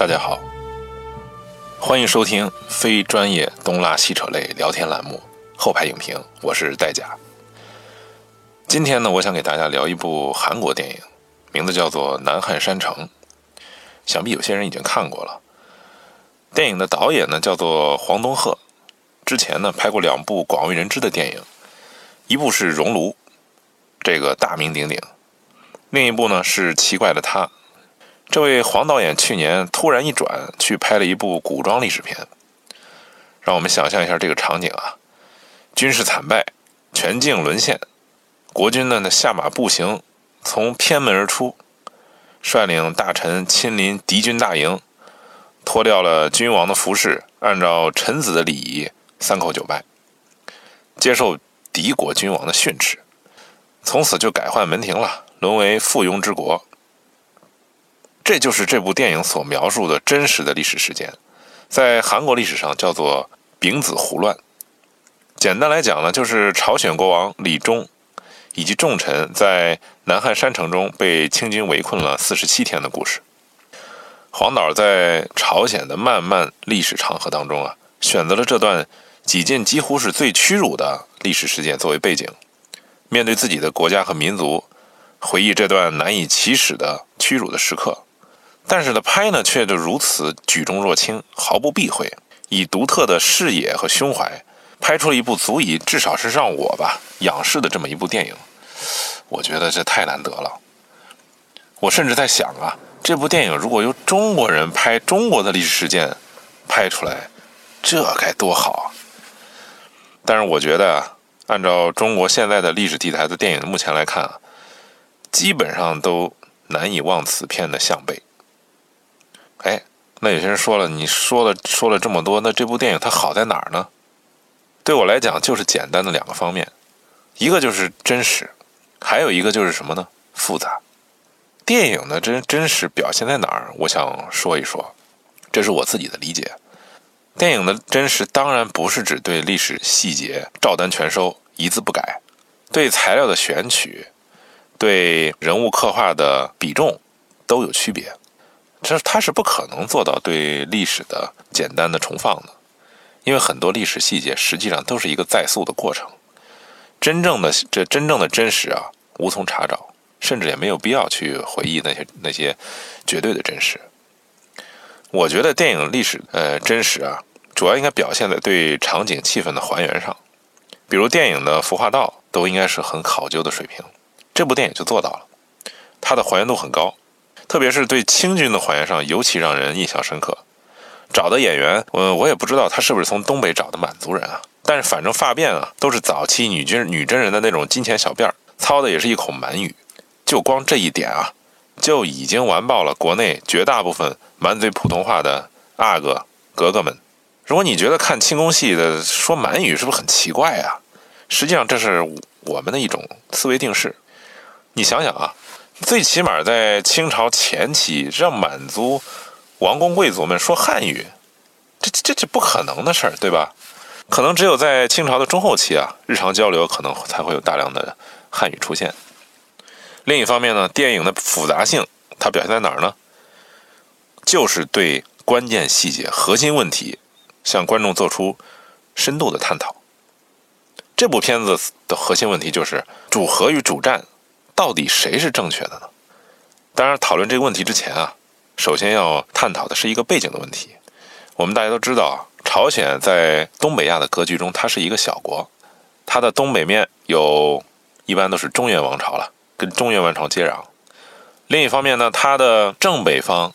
大家好，欢迎收听非专业东拉西扯类聊天栏目《后排影评》，我是戴甲。今天呢，我想给大家聊一部韩国电影，名字叫做《南汉山城》，想必有些人已经看过了。电影的导演呢叫做黄东赫，之前呢拍过两部广为人知的电影，一部是《熔炉》，这个大名鼎鼎；另一部呢是《奇怪的他》。这位黄导演去年突然一转，去拍了一部古装历史片。让我们想象一下这个场景啊：军事惨败，全境沦陷，国军呢下马步行，从偏门而出，率领大臣亲临敌军大营，脱掉了君王的服饰，按照臣子的礼仪，三叩九拜，接受敌国君王的训斥，从此就改换门庭了，沦为附庸之国。这就是这部电影所描述的真实的历史事件，在韩国历史上叫做“丙子胡乱”。简单来讲呢，就是朝鲜国王李忠以及重臣在南汉山城中被清军围困了四十七天的故事。黄导在朝鲜的漫漫历史长河当中啊，选择了这段几近几乎是最屈辱的历史事件作为背景，面对自己的国家和民族，回忆这段难以启齿的屈辱的时刻。但是呢，拍呢却就如此举重若轻，毫不避讳，以独特的视野和胸怀，拍出了一部足以至少是让我吧仰视的这么一部电影。我觉得这太难得了。我甚至在想啊，这部电影如果由中国人拍中国的历史事件拍出来，这该多好啊！但是我觉得啊，按照中国现在的历史题材的电影目前来看啊，基本上都难以望此片的项背。哎，那有些人说了，你说了说了这么多，那这部电影它好在哪儿呢？对我来讲，就是简单的两个方面，一个就是真实，还有一个就是什么呢？复杂。电影的真真实表现在哪儿？我想说一说，这是我自己的理解。电影的真实当然不是指对历史细节照单全收，一字不改，对材料的选取，对人物刻画的比重都有区别。这他是不可能做到对历史的简单的重放的，因为很多历史细节实际上都是一个再塑的过程。真正的这真正的真实啊，无从查找，甚至也没有必要去回忆那些那些绝对的真实。我觉得电影历史呃真实啊，主要应该表现在对场景气氛的还原上，比如电影的服化道都应该是很考究的水平，这部电影就做到了，它的还原度很高。特别是对清军的还原上，尤其让人印象深刻。找的演员，我我也不知道他是不是从东北找的满族人啊。但是反正发辫啊，都是早期女军女真人的那种金钱小辫儿，操的也是一口满语。就光这一点啊，就已经完爆了国内绝大部分满嘴普通话的阿哥格格们。如果你觉得看清宫戏的说满语是不是很奇怪啊？实际上这是我们的一种思维定式。你想想啊。最起码在清朝前期，让满族王公贵族们说汉语，这这这不可能的事儿，对吧？可能只有在清朝的中后期啊，日常交流可能才会有大量的汉语出现。另一方面呢，电影的复杂性它表现在哪儿呢？就是对关键细节、核心问题向观众做出深度的探讨。这部片子的核心问题就是主和与主战。到底谁是正确的呢？当然，讨论这个问题之前啊，首先要探讨的是一个背景的问题。我们大家都知道，朝鲜在东北亚的格局中，它是一个小国，它的东北面有一般都是中原王朝了，跟中原王朝接壤。另一方面呢，它的正北方，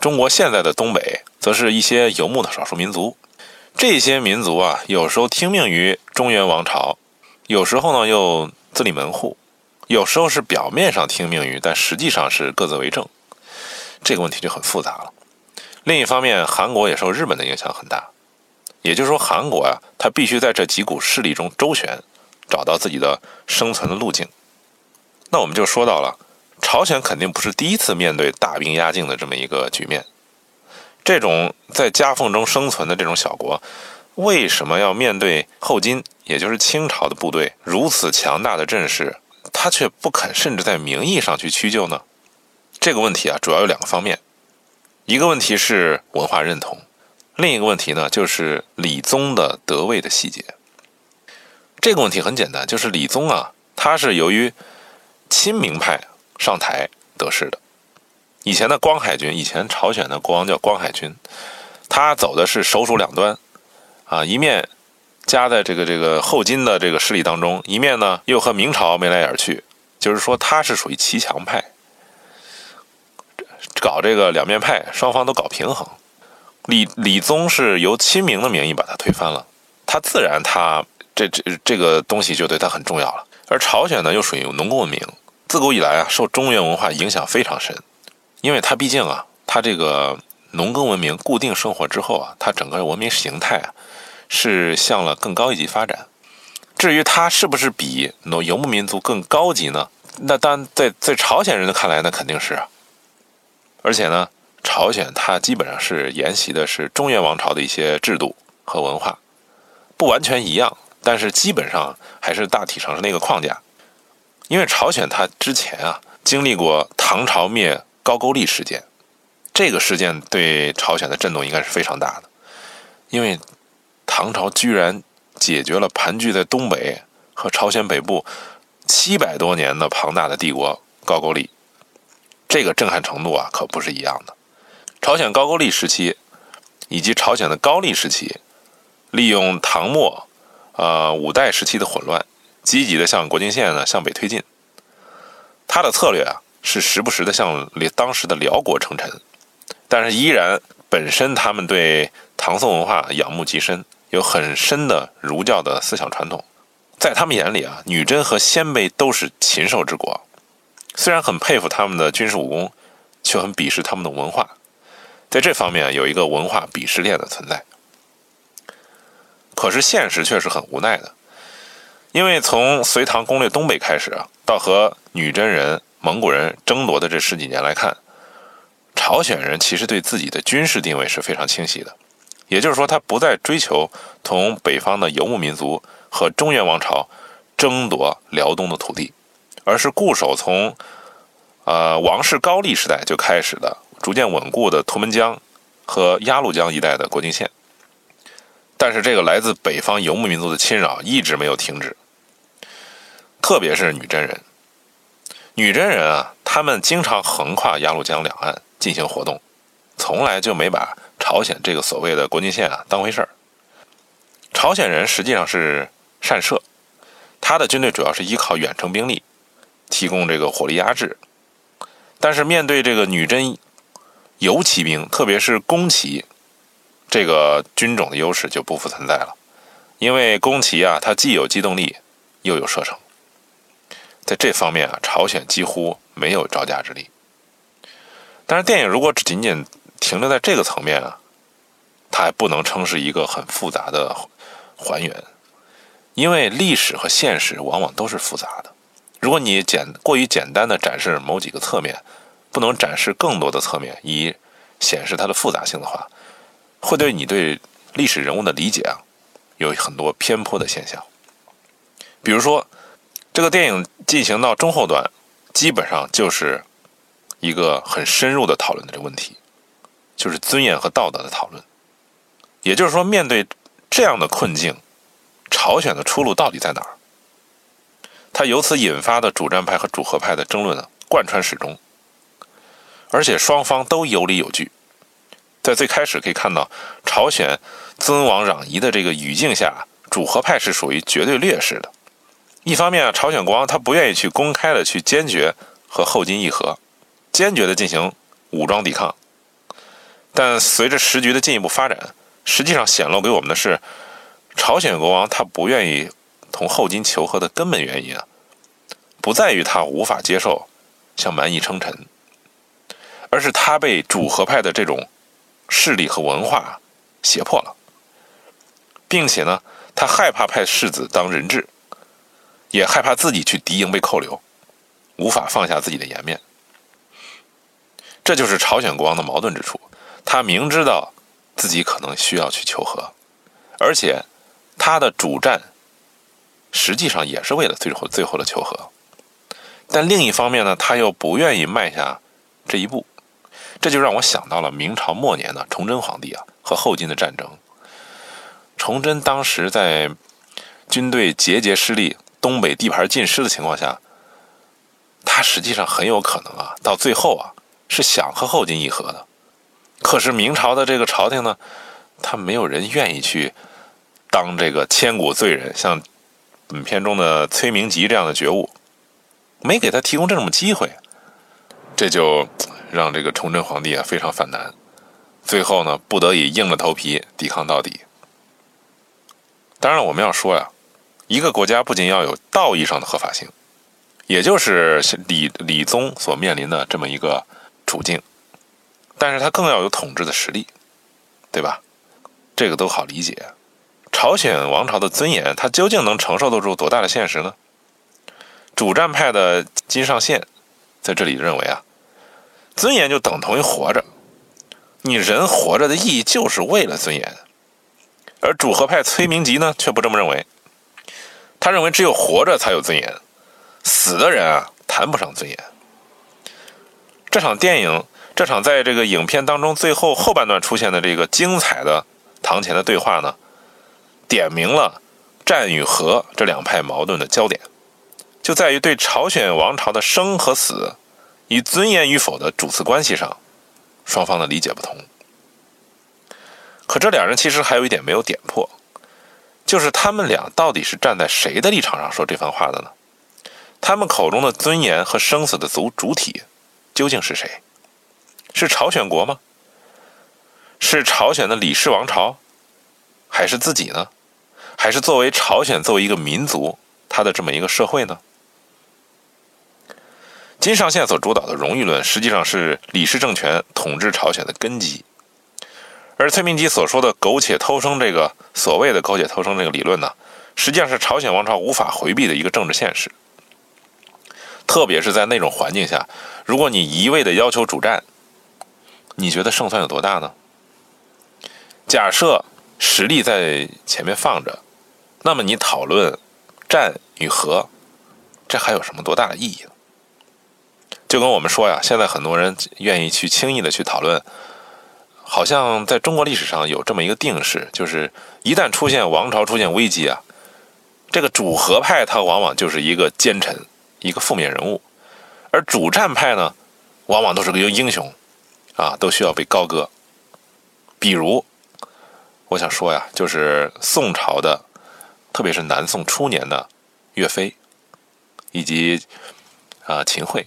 中国现在的东北，则是一些游牧的少数民族。这些民族啊，有时候听命于中原王朝，有时候呢又自立门户。有时候是表面上听命于，但实际上是各自为政，这个问题就很复杂了。另一方面，韩国也受日本的影响很大，也就是说，韩国啊，它必须在这几股势力中周旋，找到自己的生存的路径。那我们就说到了，朝鲜肯定不是第一次面对大兵压境的这么一个局面。这种在夹缝中生存的这种小国，为什么要面对后金，也就是清朝的部队如此强大的阵势？他却不肯，甚至在名义上去屈就呢？这个问题啊，主要有两个方面。一个问题是文化认同，另一个问题呢就是李宗的得位的细节。这个问题很简单，就是李宗啊，他是由于亲明派上台得势的。以前的光海军，以前朝鲜的国王叫光海军，他走的是首鼠两端，啊，一面夹在这个这个后金的这个势力当中，一面呢又和明朝眉来眼去，就是说他是属于骑墙派，搞这个两面派，双方都搞平衡。李李宗是由亲明的名义把他推翻了，他自然他这这这个东西就对他很重要了。而朝鲜呢又属于农耕文明，自古以来啊受中原文化影响非常深。因为它毕竟啊，它这个农耕文明固定生活之后啊，它整个文明形态啊是向了更高一级发展。至于它是不是比农游牧民族更高级呢？那当然，在在朝鲜人的看来，那肯定是啊。而且呢，朝鲜它基本上是沿袭的是中原王朝的一些制度和文化，不完全一样，但是基本上还是大体上是那个框架。因为朝鲜它之前啊经历过唐朝灭。高句丽事件，这个事件对朝鲜的震动应该是非常大的，因为唐朝居然解决了盘踞在东北和朝鲜北部七百多年的庞大的帝国高句丽，这个震撼程度啊可不是一样的。朝鲜高句丽时期以及朝鲜的高丽时期，利用唐末、呃五代时期的混乱，积极的向国境线呢向北推进，他的策略啊。是时不时的向当时的辽国称臣，但是依然本身他们对唐宋文化仰慕极深，有很深的儒教的思想传统，在他们眼里啊，女真和鲜卑都是禽兽之国，虽然很佩服他们的军事武功，却很鄙视他们的文化，在这方面有一个文化鄙视链的存在。可是现实却是很无奈的，因为从隋唐攻略东北开始啊，到和女真人。蒙古人争夺的这十几年来看，朝鲜人其实对自己的军事定位是非常清晰的，也就是说，他不再追求同北方的游牧民族和中原王朝争夺辽东的土地，而是固守从呃王室高丽时代就开始的逐渐稳固的图们江和鸭绿江一带的国境线。但是，这个来自北方游牧民族的侵扰一直没有停止，特别是女真人。女真人啊，他们经常横跨鸭绿江两岸进行活动，从来就没把朝鲜这个所谓的国境线啊当回事儿。朝鲜人实际上是善射，他的军队主要是依靠远程兵力提供这个火力压制。但是面对这个女真游骑兵，特别是弓骑，这个军种的优势就不复存在了，因为弓骑啊，它既有机动力，又有射程。在这方面啊，朝鲜几乎没有招架之力。但是电影如果只仅仅停留在这个层面啊，还不能称是一个很复杂的还原，因为历史和现实往往都是复杂的。如果你简过于简单的展示某几个侧面，不能展示更多的侧面以显示它的复杂性的话，会对你对历史人物的理解啊有很多偏颇的现象。比如说。这个电影进行到中后段，基本上就是一个很深入的讨论的这个问题，就是尊严和道德的讨论。也就是说，面对这样的困境，朝鲜的出路到底在哪儿？它由此引发的主战派和主和派的争论呢，贯穿始终，而且双方都有理有据。在最开始可以看到，朝鲜尊王攘夷的这个语境下，主和派是属于绝对劣势的。一方面啊，朝鲜国王他不愿意去公开的去坚决和后金议和，坚决的进行武装抵抗。但随着时局的进一步发展，实际上显露给我们的是，朝鲜国王他不愿意同后金求和的根本原因啊，不在于他无法接受向蛮夷称臣，而是他被主和派的这种势力和文化胁迫了，并且呢，他害怕派世子当人质。也害怕自己去敌营被扣留，无法放下自己的颜面。这就是朝鲜国王的矛盾之处。他明知道自己可能需要去求和，而且他的主战实际上也是为了最后最后的求和。但另一方面呢，他又不愿意迈下这一步。这就让我想到了明朝末年的崇祯皇帝啊和后金的战争。崇祯当时在军队节节失利、东北地盘尽失的情况下，他实际上很有可能啊，到最后啊是想和后金议和的。可是明朝的这个朝廷呢，他没有人愿意去当这个千古罪人，像本片中的崔明吉这样的觉悟，没给他提供这种机会，这就让这个崇祯皇帝啊非常犯难，最后呢不得已硬着头皮抵抗到底。当然，我们要说呀，一个国家不仅要有道义上的合法性，也就是李李宗所面临的这么一个处境。但是他更要有统治的实力，对吧？这个都好理解。朝鲜王朝的尊严，它究竟能承受得住多大的现实呢？主战派的金上宪在这里认为啊，尊严就等同于活着，你人活着的意义就是为了尊严。而主和派崔明吉呢，却不这么认为。他认为只有活着才有尊严，死的人啊，谈不上尊严。这场电影。这场在这个影片当中最后后半段出现的这个精彩的堂前的对话呢，点明了战与和这两派矛盾的焦点，就在于对朝鲜王朝的生和死与尊严与否的主次关系上，双方的理解不同。可这两人其实还有一点没有点破，就是他们俩到底是站在谁的立场上说这番话的呢？他们口中的尊严和生死的主主体究竟是谁？是朝鲜国吗？是朝鲜的李氏王朝，还是自己呢？还是作为朝鲜作为一个民族，他的这么一个社会呢？金上宪所主导的荣誉论，实际上是李氏政权统治朝鲜的根基。而崔明基所说的“苟且偷生”这个所谓的“苟且偷生”这个理论呢，实际上是朝鲜王朝无法回避的一个政治现实。特别是在那种环境下，如果你一味的要求主战，你觉得胜算有多大呢？假设实力在前面放着，那么你讨论战与和，这还有什么多大的意义呢？就跟我们说呀，现在很多人愿意去轻易的去讨论，好像在中国历史上有这么一个定式，就是一旦出现王朝出现危机啊，这个主和派他往往就是一个奸臣，一个负面人物，而主战派呢，往往都是个英雄。啊，都需要被高歌。比如，我想说呀，就是宋朝的，特别是南宋初年的岳飞，以及啊秦桧。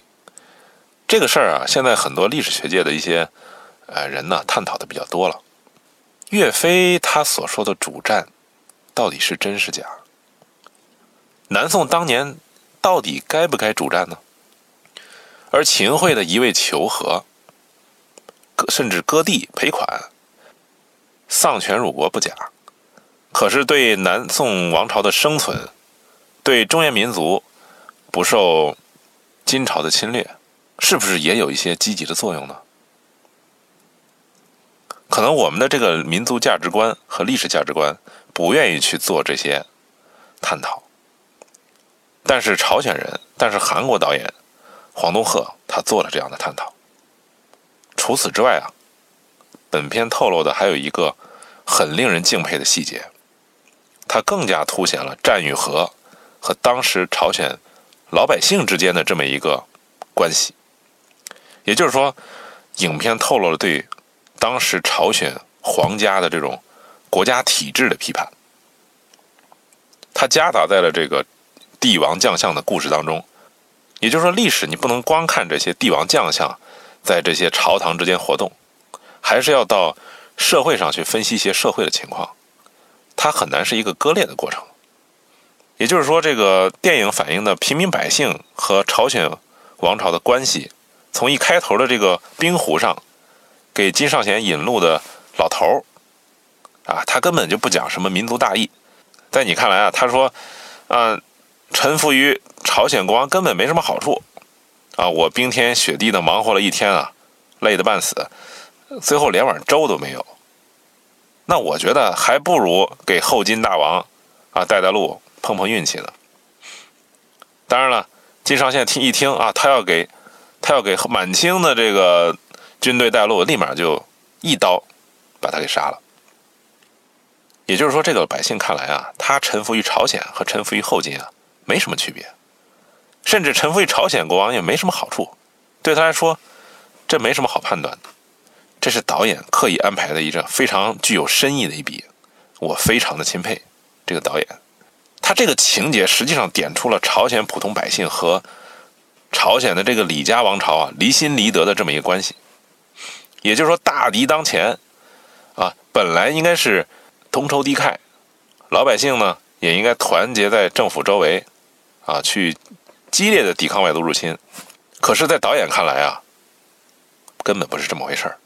这个事儿啊，现在很多历史学界的一些呃人呢，探讨的比较多了。岳飞他所说的主战，到底是真是假？南宋当年到底该不该主战呢？而秦桧的一味求和。甚至割地赔款，丧权辱国不假，可是对南宋王朝的生存，对中原民族不受金朝的侵略，是不是也有一些积极的作用呢？可能我们的这个民族价值观和历史价值观不愿意去做这些探讨，但是朝鲜人，但是韩国导演黄东赫他做了这样的探讨。除此之外啊，本片透露的还有一个很令人敬佩的细节，它更加凸显了战与和和当时朝鲜老百姓之间的这么一个关系。也就是说，影片透露了对当时朝鲜皇家的这种国家体制的批判，它夹杂在了这个帝王将相的故事当中。也就是说，历史你不能光看这些帝王将相。在这些朝堂之间活动，还是要到社会上去分析一些社会的情况，它很难是一个割裂的过程。也就是说，这个电影反映的平民百姓和朝鲜王朝的关系，从一开头的这个冰湖上给金尚贤引路的老头儿啊，他根本就不讲什么民族大义。在你看来啊，他说，嗯，臣服于朝鲜国王根本没什么好处。啊！我冰天雪地的忙活了一天啊，累得半死，最后连碗粥都没有。那我觉得还不如给后金大王啊带带路，碰碰运气呢。当然了，金上宪听一听啊，他要给他要给满清的这个军队带路，立马就一刀把他给杀了。也就是说，这个百姓看来啊，他臣服于朝鲜和臣服于后金啊没什么区别，甚至臣服于朝鲜国王也没什么好处，对他来说，这没什么好判断的。这是导演刻意安排的一个非常具有深意的一笔，我非常的钦佩这个导演。他这个情节实际上点出了朝鲜普通百姓和朝鲜的这个李家王朝啊离心离德的这么一个关系。也就是说，大敌当前啊，本来应该是同仇敌忾，老百姓呢也应该团结在政府周围啊，去激烈的抵抗外族入侵。可是，在导演看来啊，根本不是这么回事儿。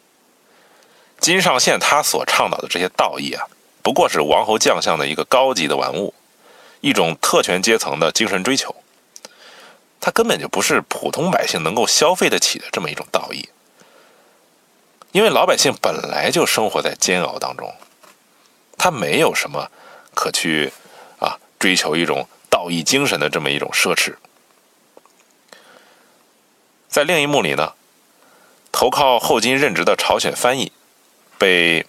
金上宪他所倡导的这些道义啊，不过是王侯将相的一个高级的玩物，一种特权阶层的精神追求。他根本就不是普通百姓能够消费得起的这么一种道义。因为老百姓本来就生活在煎熬当中，他没有什么可去啊追求一种道义精神的这么一种奢侈。在另一幕里呢，投靠后金任职的朝鲜翻译被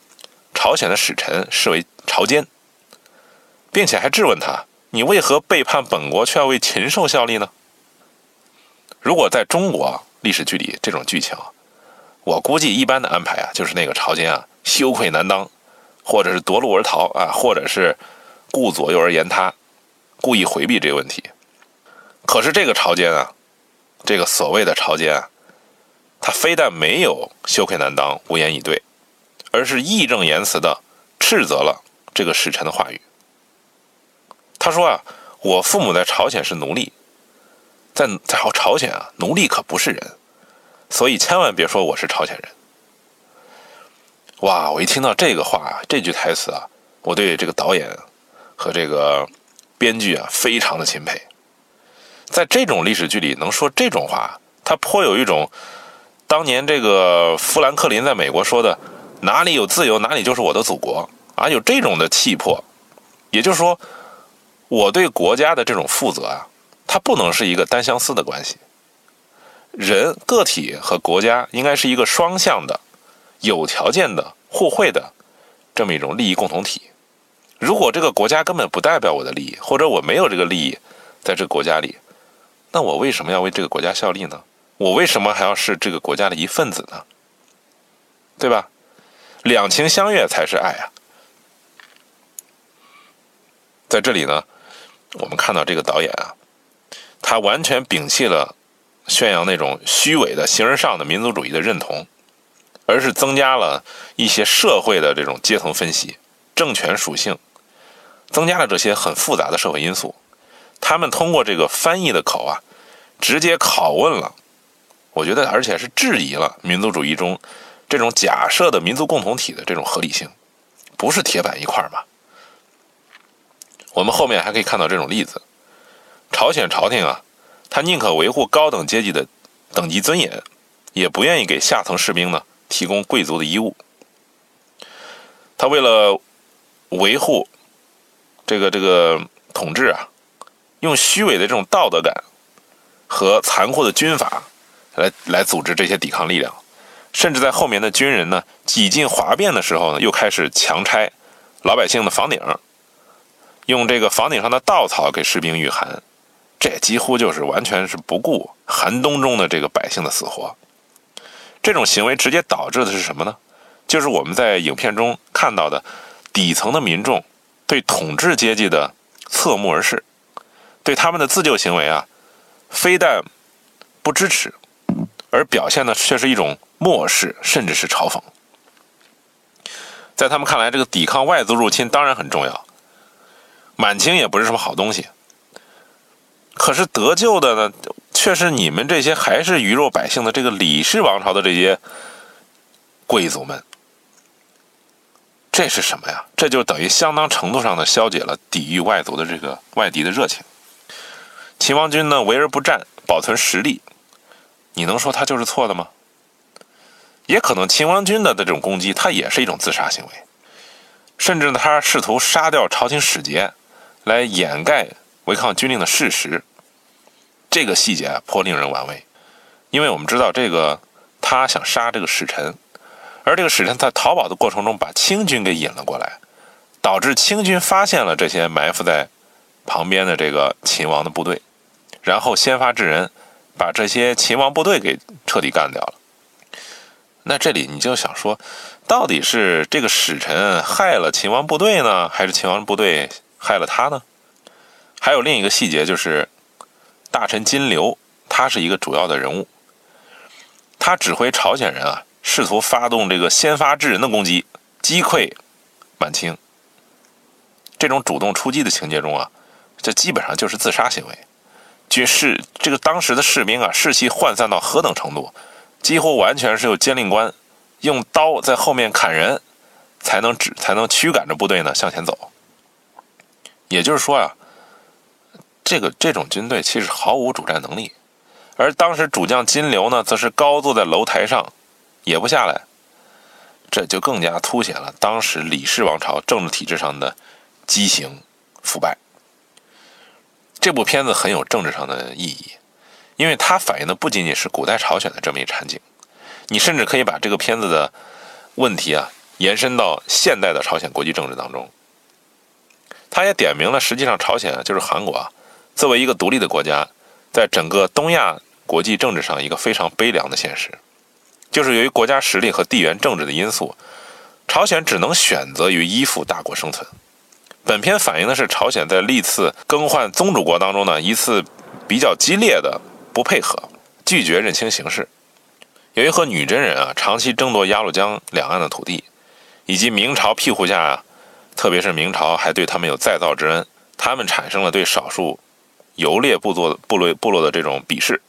朝鲜的使臣视为朝奸，并且还质问他：“你为何背叛本国，却要为禽兽效力呢？”如果在中国历史剧里，这种剧情。我估计一般的安排啊，就是那个朝奸啊羞愧难当，或者是夺路而逃啊，或者是顾左右而言他，故意回避这个问题。可是这个朝奸啊，这个所谓的朝奸，他非但没有羞愧难当、无言以对，而是义正言辞的斥责了这个使臣的话语。他说啊，我父母在朝鲜是奴隶，在在朝鲜啊，奴隶可不是人。所以千万别说我是朝鲜人。哇！我一听到这个话，这句台词啊，我对这个导演和这个编剧啊非常的钦佩。在这种历史剧里能说这种话，他颇有一种当年这个富兰克林在美国说的“哪里有自由，哪里就是我的祖国”啊，有这种的气魄。也就是说，我对国家的这种负责啊，它不能是一个单相思的关系。人个体和国家应该是一个双向的、有条件的、互惠的这么一种利益共同体。如果这个国家根本不代表我的利益，或者我没有这个利益在这个国家里，那我为什么要为这个国家效力呢？我为什么还要是这个国家的一份子呢？对吧？两情相悦才是爱啊！在这里呢，我们看到这个导演啊，他完全摒弃了。宣扬那种虚伪的形而上的民族主义的认同，而是增加了一些社会的这种阶层分析、政权属性，增加了这些很复杂的社会因素。他们通过这个翻译的口啊，直接拷问了，我觉得而且是质疑了民族主义中这种假设的民族共同体的这种合理性，不是铁板一块嘛？我们后面还可以看到这种例子，朝鲜朝廷啊。他宁可维护高等阶级的等级尊严，也不愿意给下层士兵呢提供贵族的衣物。他为了维护这个这个统治啊，用虚伪的这种道德感和残酷的军法来来组织这些抵抗力量，甚至在后面的军人呢几近哗变的时候呢，又开始强拆老百姓的房顶，用这个房顶上的稻草给士兵御寒。这几乎就是完全是不顾寒冬中的这个百姓的死活，这种行为直接导致的是什么呢？就是我们在影片中看到的底层的民众对统治阶级的侧目而视，对他们的自救行为啊，非但不支持，而表现的却是一种漠视，甚至是嘲讽。在他们看来，这个抵抗外族入侵当然很重要，满清也不是什么好东西。可是得救的呢，却是你们这些还是鱼肉百姓的这个李氏王朝的这些贵族们。这是什么呀？这就等于相当程度上的消解了抵御外族的这个外敌的热情。秦王军呢，围而不战，保存实力，你能说他就是错的吗？也可能秦王军的这种攻击，他也是一种自杀行为，甚至他试图杀掉朝廷使节，来掩盖。违抗军令的事实，这个细节颇令人玩味，因为我们知道这个他想杀这个使臣，而这个使臣在逃跑的过程中把清军给引了过来，导致清军发现了这些埋伏在旁边的这个秦王的部队，然后先发制人，把这些秦王部队给彻底干掉了。那这里你就想说，到底是这个使臣害了秦王部队呢，还是秦王部队害了他呢？还有另一个细节就是，大臣金流，他是一个主要的人物。他指挥朝鲜人啊，试图发动这个先发制人的攻击，击溃满清。这种主动出击的情节中啊，这基本上就是自杀行为。军士这个当时的士兵啊，士气涣散到何等程度，几乎完全是由监令官用刀在后面砍人，才能指才能驱赶着部队呢向前走。也就是说啊，这个这种军队其实毫无主战能力。而当时主将金流呢，则是高坐在楼台上，也不下来，这就更加凸显了当时李氏王朝政治体制上的畸形腐败。这部片子很有政治上的意义，因为它反映的不仅仅是古代朝鲜的这么一场景，你甚至可以把这个片子的问题啊延伸到现代的朝鲜国际政治当中。它也点明了，实际上朝鲜啊，就是韩国啊，作为一个独立的国家，在整个东亚。国际政治上一个非常悲凉的现实，就是由于国家实力和地缘政治的因素，朝鲜只能选择于依附大国生存。本片反映的是朝鲜在历次更换宗主国当中呢一次比较激烈的不配合，拒绝认清形势。由于和女真人啊长期争夺鸭绿江两岸的土地，以及明朝庇护下啊，特别是明朝还对他们有再造之恩，他们产生了对少数游猎部落部落部落的这种鄙视。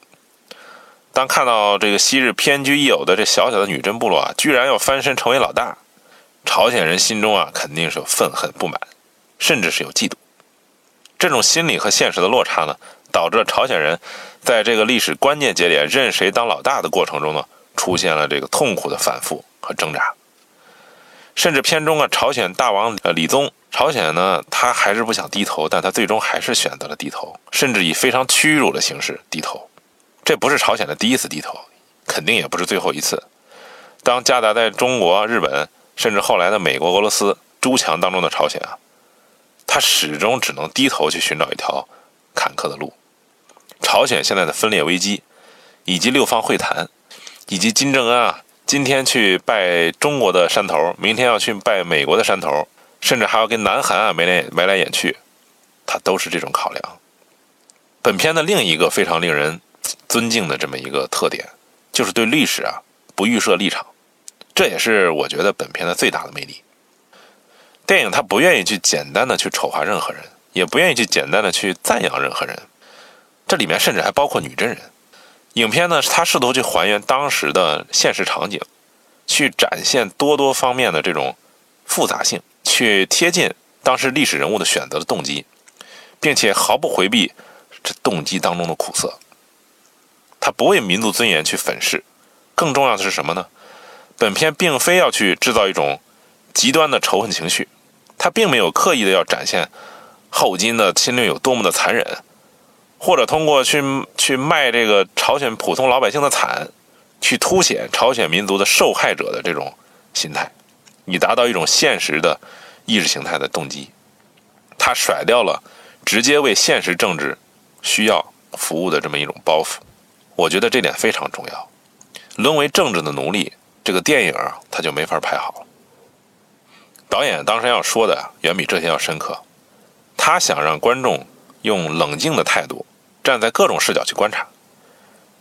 当看到这个昔日偏居一隅的这小小的女真部落啊，居然要翻身成为老大，朝鲜人心中啊肯定是有愤恨不满，甚至是有嫉妒。这种心理和现实的落差呢，导致了朝鲜人在这个历史关键节点任谁当老大的过程中呢，出现了这个痛苦的反复和挣扎。甚至片中啊，朝鲜大王呃李宗，朝鲜呢他还是不想低头，但他最终还是选择了低头，甚至以非常屈辱的形式低头。这不是朝鲜的第一次低头，肯定也不是最后一次。当夹杂在中国、日本，甚至后来的美国、俄罗斯诸强当中的朝鲜啊，他始终只能低头去寻找一条坎坷的路。朝鲜现在的分裂危机，以及六方会谈，以及金正恩啊，今天去拜中国的山头，明天要去拜美国的山头，甚至还要跟南韩啊眉来眉来眼去，他都是这种考量。本片的另一个非常令人。尊敬的这么一个特点，就是对历史啊不预设立场，这也是我觉得本片的最大的魅力。电影它不愿意去简单的去丑化任何人，也不愿意去简单的去赞扬任何人，这里面甚至还包括女真人。影片呢，它试图去还原当时的现实场景，去展现多多方面的这种复杂性，去贴近当时历史人物的选择的动机，并且毫不回避这动机当中的苦涩。他不为民族尊严去粉饰，更重要的是什么呢？本片并非要去制造一种极端的仇恨情绪，他并没有刻意的要展现后金的侵略有多么的残忍，或者通过去去卖这个朝鲜普通老百姓的惨，去凸显朝鲜民族的受害者的这种心态，以达到一种现实的意识形态的动机。他甩掉了直接为现实政治需要服务的这么一种包袱。我觉得这点非常重要。沦为政治的奴隶，这个电影啊他就没法拍好了。导演当时要说的远比这些要深刻。他想让观众用冷静的态度，站在各种视角去观察，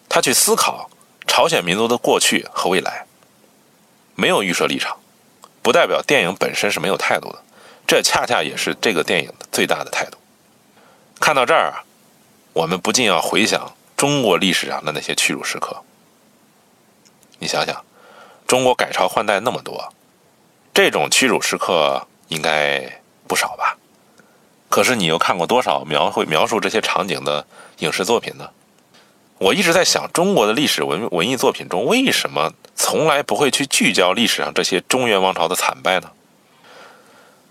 他去思考朝鲜民族的过去和未来。没有预设立场，不代表电影本身是没有态度的。这恰恰也是这个电影的最大的态度。看到这儿啊，我们不禁要回想。中国历史上的那些屈辱时刻，你想想，中国改朝换代那么多，这种屈辱时刻应该不少吧？可是你又看过多少描绘描述这些场景的影视作品呢？我一直在想，中国的历史文文艺作品中，为什么从来不会去聚焦历史上这些中原王朝的惨败呢？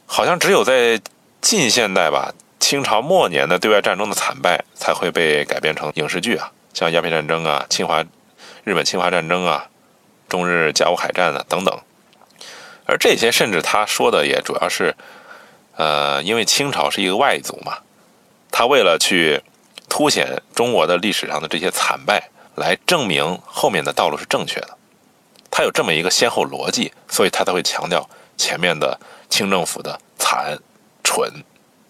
好像只有在近现代吧。清朝末年的对外战争的惨败才会被改编成影视剧啊，像鸦片战争啊、侵华、日本侵华战争啊，中日甲午海战啊等等。而这些甚至他说的也主要是，呃，因为清朝是一个外族嘛，他为了去凸显中国的历史上的这些惨败，来证明后面的道路是正确的。他有这么一个先后逻辑，所以他才会强调前面的清政府的惨、蠢、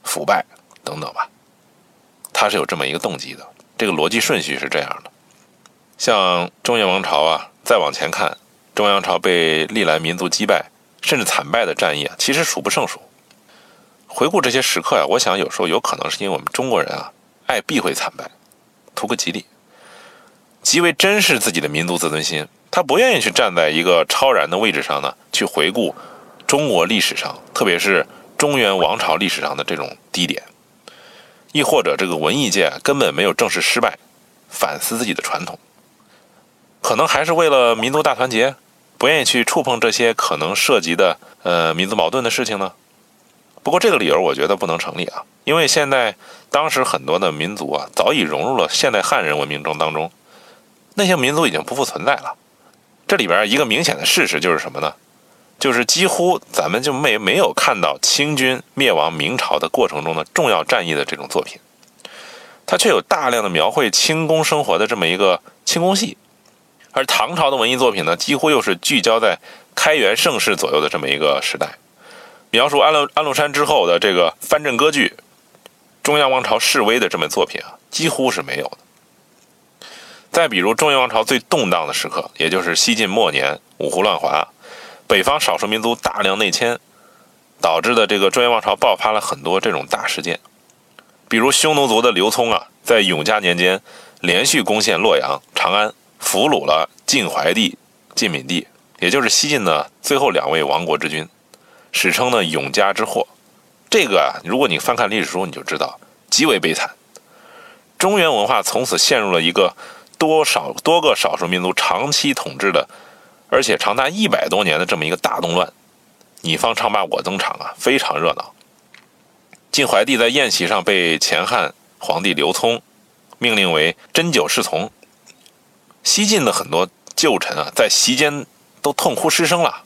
腐败等等吧。他是有这么一个动机的，这个逻辑顺序是这样的。像中原王朝啊，再往前看，中央朝被历来民族击败甚至惨败的战役啊，其实数不胜数。回顾这些时刻呀，我想有时候有可能是因为我们中国人啊，爱避讳惨败，图个吉利，极为珍视自己的民族自尊心。他不愿意去站在一个超然的位置上呢，去回顾中国历史上，特别是中原王朝历史上的这种低点，亦或者这个文艺界根本没有正视失败，反思自己的传统，可能还是为了民族大团结，不愿意去触碰这些可能涉及的呃民族矛盾的事情呢？不过这个理由我觉得不能成立啊，因为现在当时很多的民族啊早已融入了现代汉人文明中当中，那些民族已经不复存在了。这里边一个明显的事实就是什么呢？就是几乎咱们就没没有看到清军灭亡明朝的过程中的重要战役的这种作品，它却有大量的描绘清宫生活的这么一个清宫戏，而唐朝的文艺作品呢，几乎又是聚焦在开元盛世左右的这么一个时代，描述安禄安禄山之后的这个藩镇割据、中央王朝示威的这么作品啊，几乎是没有的。再比如中原王朝最动荡的时刻，也就是西晋末年五胡乱华，北方少数民族大量内迁，导致的这个中原王朝爆发了很多这种大事件。比如匈奴族的刘聪啊，在永嘉年间连续攻陷洛阳、长安，俘虏了晋怀帝、晋闵帝，也就是西晋的最后两位亡国之君，史称呢永嘉之祸。这个啊，如果你翻看历史书，你就知道极为悲惨。中原文化从此陷入了一个。多少多个少数民族长期统治的，而且长达一百多年的这么一个大动乱，你方唱罢我登场啊，非常热闹。晋怀帝在宴席上被前汉皇帝刘聪命令为针灸侍从，西晋的很多旧臣啊，在席间都痛哭失声了。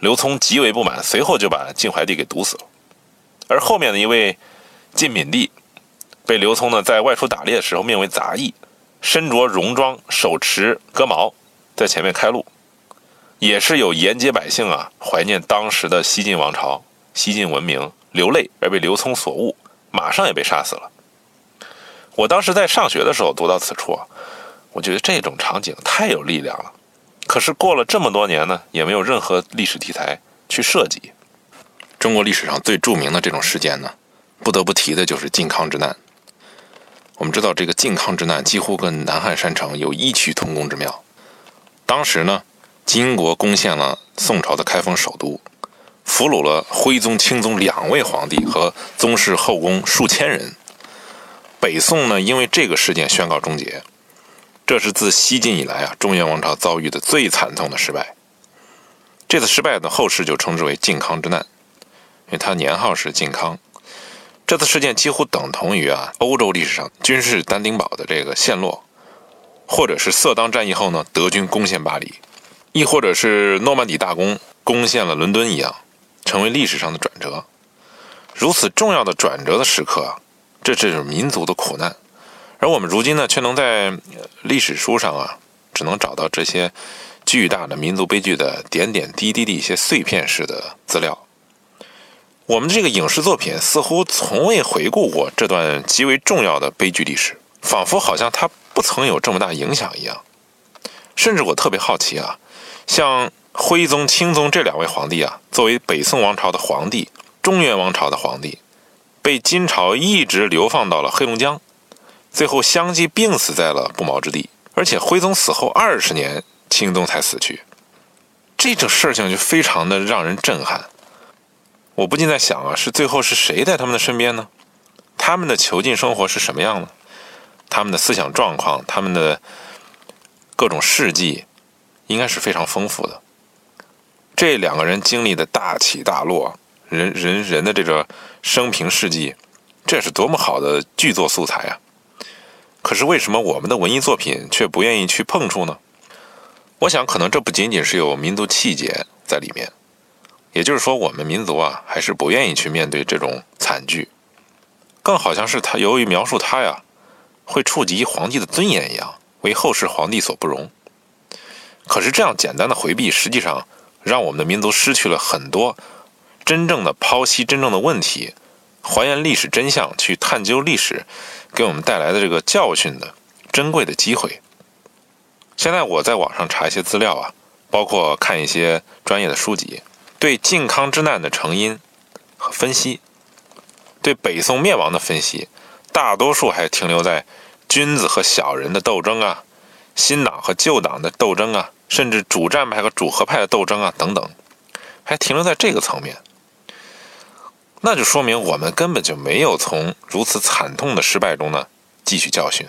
刘聪极为不满，随后就把晋怀帝给毒死了。而后面的一位晋闵帝，被刘聪呢在外出打猎的时候命为杂役。身着戎装，手持戈矛，在前面开路，也是有沿街百姓啊怀念当时的西晋王朝、西晋文明，流泪而被刘聪所误，马上也被杀死了。我当时在上学的时候读到此处啊，我觉得这种场景太有力量了。可是过了这么多年呢，也没有任何历史题材去涉及。中国历史上最著名的这种事件呢，不得不提的就是靖康之难。我们知道，这个靖康之难几乎跟南汉山城有异曲同工之妙。当时呢，金国攻陷了宋朝的开封首都，俘虏了徽宗、钦宗两位皇帝和宗室后宫数千人。北宋呢，因为这个事件宣告终结。这是自西晋以来啊，中原王朝遭遇的最惨痛的失败。这次失败呢，后世就称之为靖康之难，因为它年号是靖康。这次事件几乎等同于啊，欧洲历史上君士丹丁堡的这个陷落，或者是色当战役后呢，德军攻陷巴黎，亦或者是诺曼底大公攻陷了伦敦一样，成为历史上的转折。如此重要的转折的时刻，这就是民族的苦难。而我们如今呢，却能在历史书上啊，只能找到这些巨大的民族悲剧的点点滴滴的一些碎片式的资料。我们这个影视作品似乎从未回顾过这段极为重要的悲剧历史，仿佛好像它不曾有这么大影响一样。甚至我特别好奇啊，像徽宗、钦宗这两位皇帝啊，作为北宋王朝的皇帝、中原王朝的皇帝，被金朝一直流放到了黑龙江，最后相继病死在了不毛之地。而且徽宗死后二十年，钦宗才死去，这种事情就非常的让人震撼。我不禁在想啊，是最后是谁在他们的身边呢？他们的囚禁生活是什么样的？他们的思想状况，他们的各种事迹，应该是非常丰富的。这两个人经历的大起大落，人人人的这个生平事迹，这是多么好的剧作素材啊！可是为什么我们的文艺作品却不愿意去碰触呢？我想，可能这不仅仅是有民族气节在里面，也就是说，我们民族啊，还是不愿意去面对这种惨剧，更好像是他由于描述他呀，会触及皇帝的尊严一样，为后世皇帝所不容。可是这样简单的回避，实际上让我们的民族失去了很多真正的剖析真正的问题、还原历史真相、去探究历史给我们带来的这个教训的珍贵的机会。现在我在网上查一些资料啊，包括看一些专业的书籍，对靖康之难的成因和分析，对北宋灭亡的分析，大多数还停留在君子和小人的斗争啊，新党和旧党的斗争啊，甚至主战派和主和派的斗争啊等等，还停留在这个层面，那就说明我们根本就没有从如此惨痛的失败中呢汲取教训。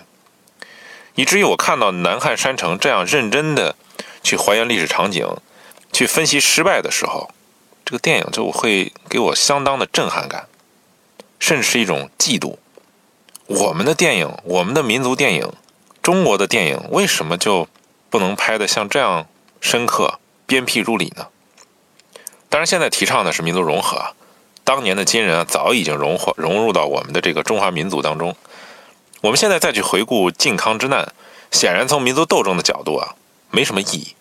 以至于我看到南汉山城这样认真的去还原历史场景，去分析失败的时候，这个电影就会给我相当的震撼感，甚至是一种嫉妒。我们的电影，我们的民族电影，中国的电影，为什么就不能拍得像这样深刻、鞭辟入里呢？当然，现在提倡的是民族融合，当年的金人啊，早已经融化融入到我们的这个中华民族当中。我们现在再去回顾靖康之难，显然从民族斗争的角度啊，没什么意义。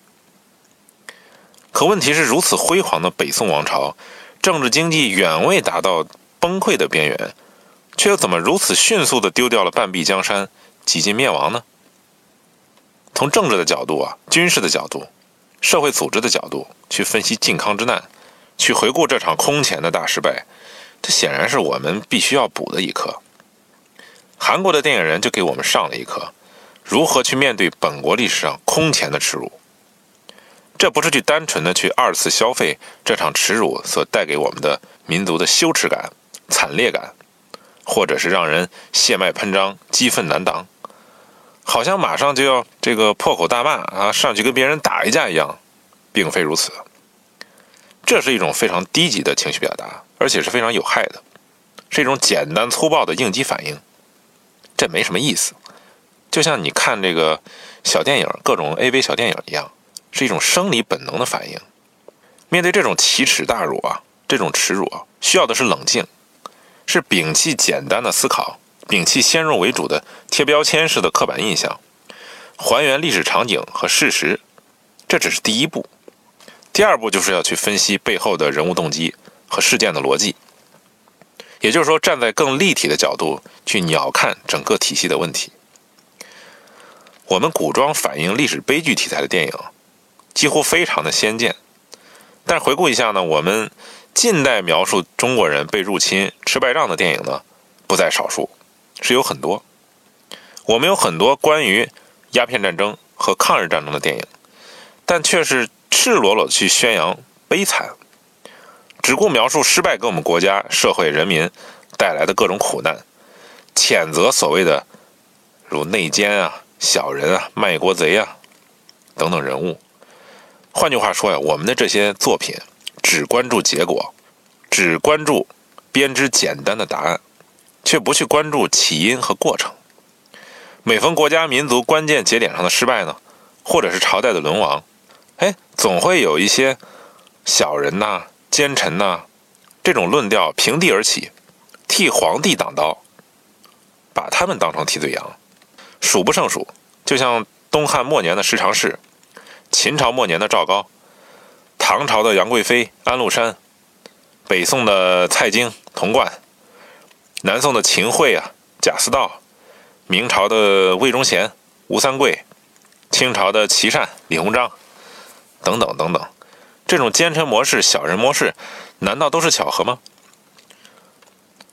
可问题是，如此辉煌的北宋王朝，政治经济远未达到崩溃的边缘，却又怎么如此迅速地丢掉了半壁江山，几近灭亡呢？从政治的角度啊，军事的角度，社会组织的角度去分析靖康之难，去回顾这场空前的大失败，这显然是我们必须要补的一课。韩国的电影人就给我们上了一课，如何去面对本国历史上空前的耻辱。这不是去单纯的去二次消费这场耻辱所带给我们的民族的羞耻感、惨烈感，或者是让人血脉喷张、激愤难当，好像马上就要这个破口大骂啊，上去跟别人打一架一样，并非如此。这是一种非常低级的情绪表达，而且是非常有害的，是一种简单粗暴的应激反应。这没什么意思，就像你看这个小电影、各种 AV 小电影一样，是一种生理本能的反应。面对这种奇耻大辱啊，这种耻辱啊，需要的是冷静，是摒弃简单的思考，摒弃先入为主的贴标签式的刻板印象，还原历史场景和事实，这只是第一步。第二步就是要去分析背后的人物动机和事件的逻辑。也就是说，站在更立体的角度去鸟瞰整个体系的问题。我们古装反映历史悲剧题材的电影，几乎非常的先见。但回顾一下呢，我们近代描述中国人被入侵吃败仗的电影呢，不在少数，是有很多。我们有很多关于鸦片战争和抗日战争的电影，但却是赤裸裸去宣扬悲惨。只顾描述失败给我们国家、社会、人民带来的各种苦难，谴责所谓的如内奸啊、小人啊、卖国贼啊等等人物。换句话说呀，我们的这些作品只关注结果，只关注编织简单的答案，却不去关注起因和过程。每逢国家民族关键节点上的失败呢，或者是朝代的沦亡，哎，总会有一些小人呐。奸臣呐，这种论调平地而起，替皇帝挡刀，把他们当成替罪羊，数不胜数。就像东汉末年的十常侍，秦朝末年的赵高，唐朝的杨贵妃安禄山，北宋的蔡京童贯，南宋的秦桧啊贾似道，明朝的魏忠贤吴三桂，清朝的琦善李鸿章，等等等等。这种奸臣模式、小人模式，难道都是巧合吗？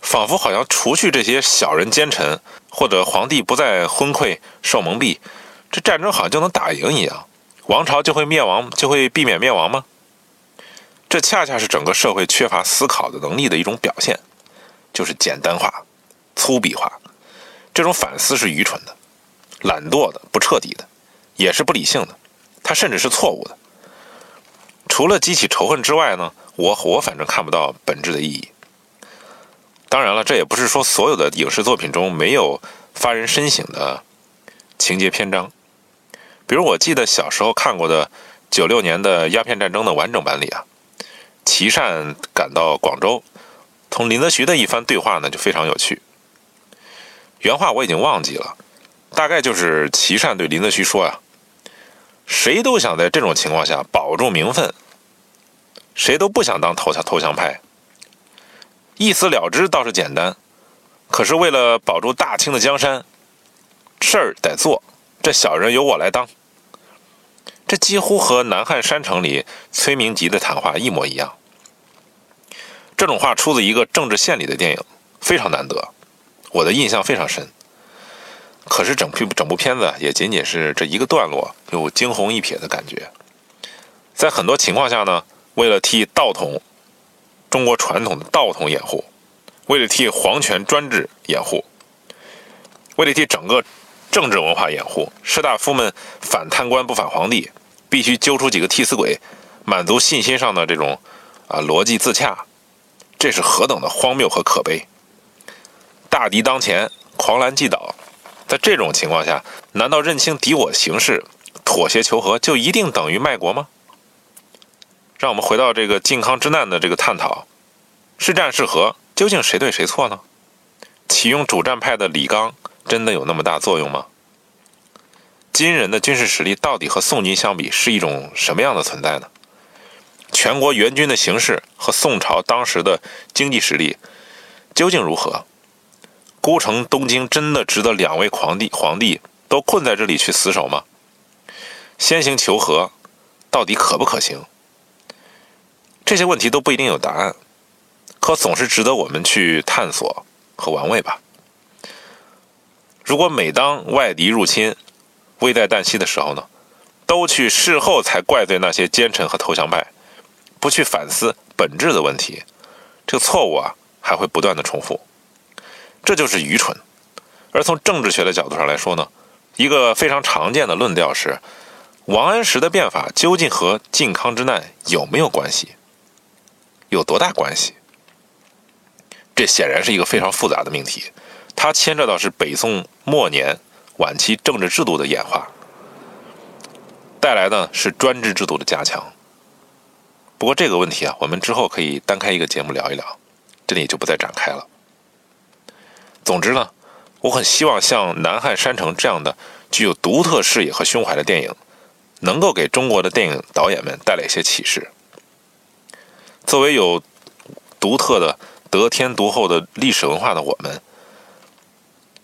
仿佛好像除去这些小人奸臣，或者皇帝不再昏聩受蒙蔽，这战争好像就能打赢一样，王朝就会灭亡，就会避免灭亡吗？这恰恰是整个社会缺乏思考的能力的一种表现，就是简单化、粗鄙化。这种反思是愚蠢的、懒惰的、不彻底的，也是不理性的，它甚至是错误的。除了激起仇恨之外呢，我我反正看不到本质的意义。当然了，这也不是说所有的影视作品中没有发人深省的情节篇章。比如我记得小时候看过的九六年的鸦片战争的完整版里啊，琦善赶到广州，同林则徐的一番对话呢就非常有趣。原话我已经忘记了，大概就是琦善对林则徐说呀：“谁都想在这种情况下保住名分，谁都不想当投降投降派。一死了之倒是简单，可是为了保住大清的江山，事儿得做，这小人由我来当。”这几乎和南汉山城里崔明吉的谈话一模一样。这种话出自一个政治献礼的电影，非常难得。我的印象非常深，可是整部整部片子也仅仅是这一个段落有惊鸿一瞥的感觉。在很多情况下呢，为了替道统、中国传统的道统掩护，为了替皇权专制掩护，为了替整个政治文化掩护，士大夫们反贪官不反皇帝，必须揪出几个替死鬼，满足信心上的这种啊逻辑自洽，这是何等的荒谬和可悲！大敌当前，狂澜既倒，在这种情况下，难道认清敌我形势，妥协求和，就一定等于卖国吗？让我们回到这个靖康之难的这个探讨，是战是和，究竟谁对谁错呢？启用主战派的李纲，真的有那么大作用吗？金人的军事实力到底和宋军相比，是一种什么样的存在呢？全国援军的形势和宋朝当时的经济实力究竟如何？孤城东京真的值得两位皇帝皇帝都困在这里去死守吗？先行求和，到底可不可行？这些问题都不一定有答案，可总是值得我们去探索和玩味吧。如果每当外敌入侵、危在旦夕的时候呢，都去事后才怪罪那些奸臣和投降派，不去反思本质的问题，这个错误啊还会不断的重复。这就是愚蠢。而从政治学的角度上来说呢，一个非常常见的论调是：王安石的变法究竟和靖康之难有没有关系？有多大关系？这显然是一个非常复杂的命题，它牵扯到是北宋末年晚期政治制度的演化，带来的是专制制度的加强。不过这个问题啊，我们之后可以单开一个节目聊一聊，这里就不再展开了。总之呢，我很希望像《南汉山城》这样的具有独特视野和胸怀的电影，能够给中国的电影导演们带来一些启示。作为有独特的得天独厚的历史文化的我们，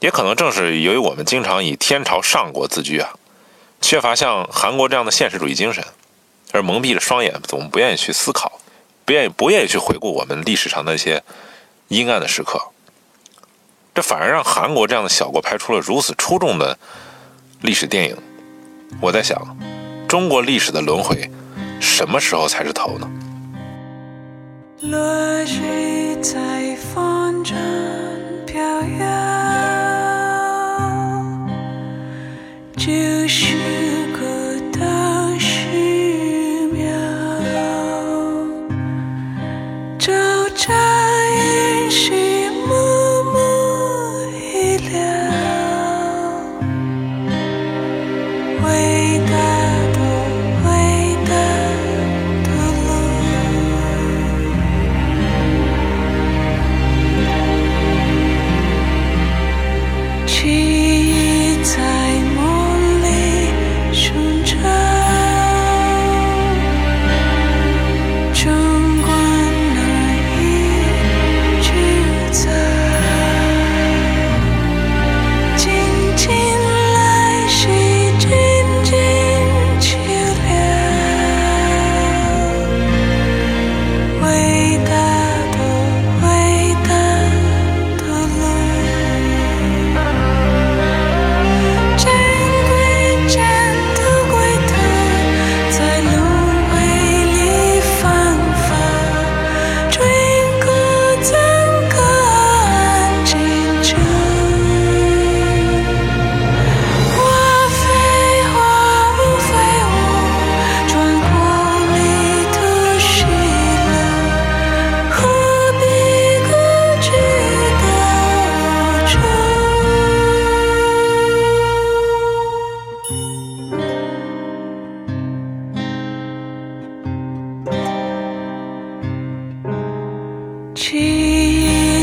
也可能正是由于我们经常以天朝上国自居啊，缺乏像韩国这样的现实主义精神，而蒙蔽了双眼，总不愿意去思考，不愿意不愿意去回顾我们历史上那些阴暗的时刻。这反而让韩国这样的小国拍出了如此出众的历史电影。我在想，中国历史的轮回，什么时候才是头呢？落日在风中飘摇，就是记忆在。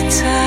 time.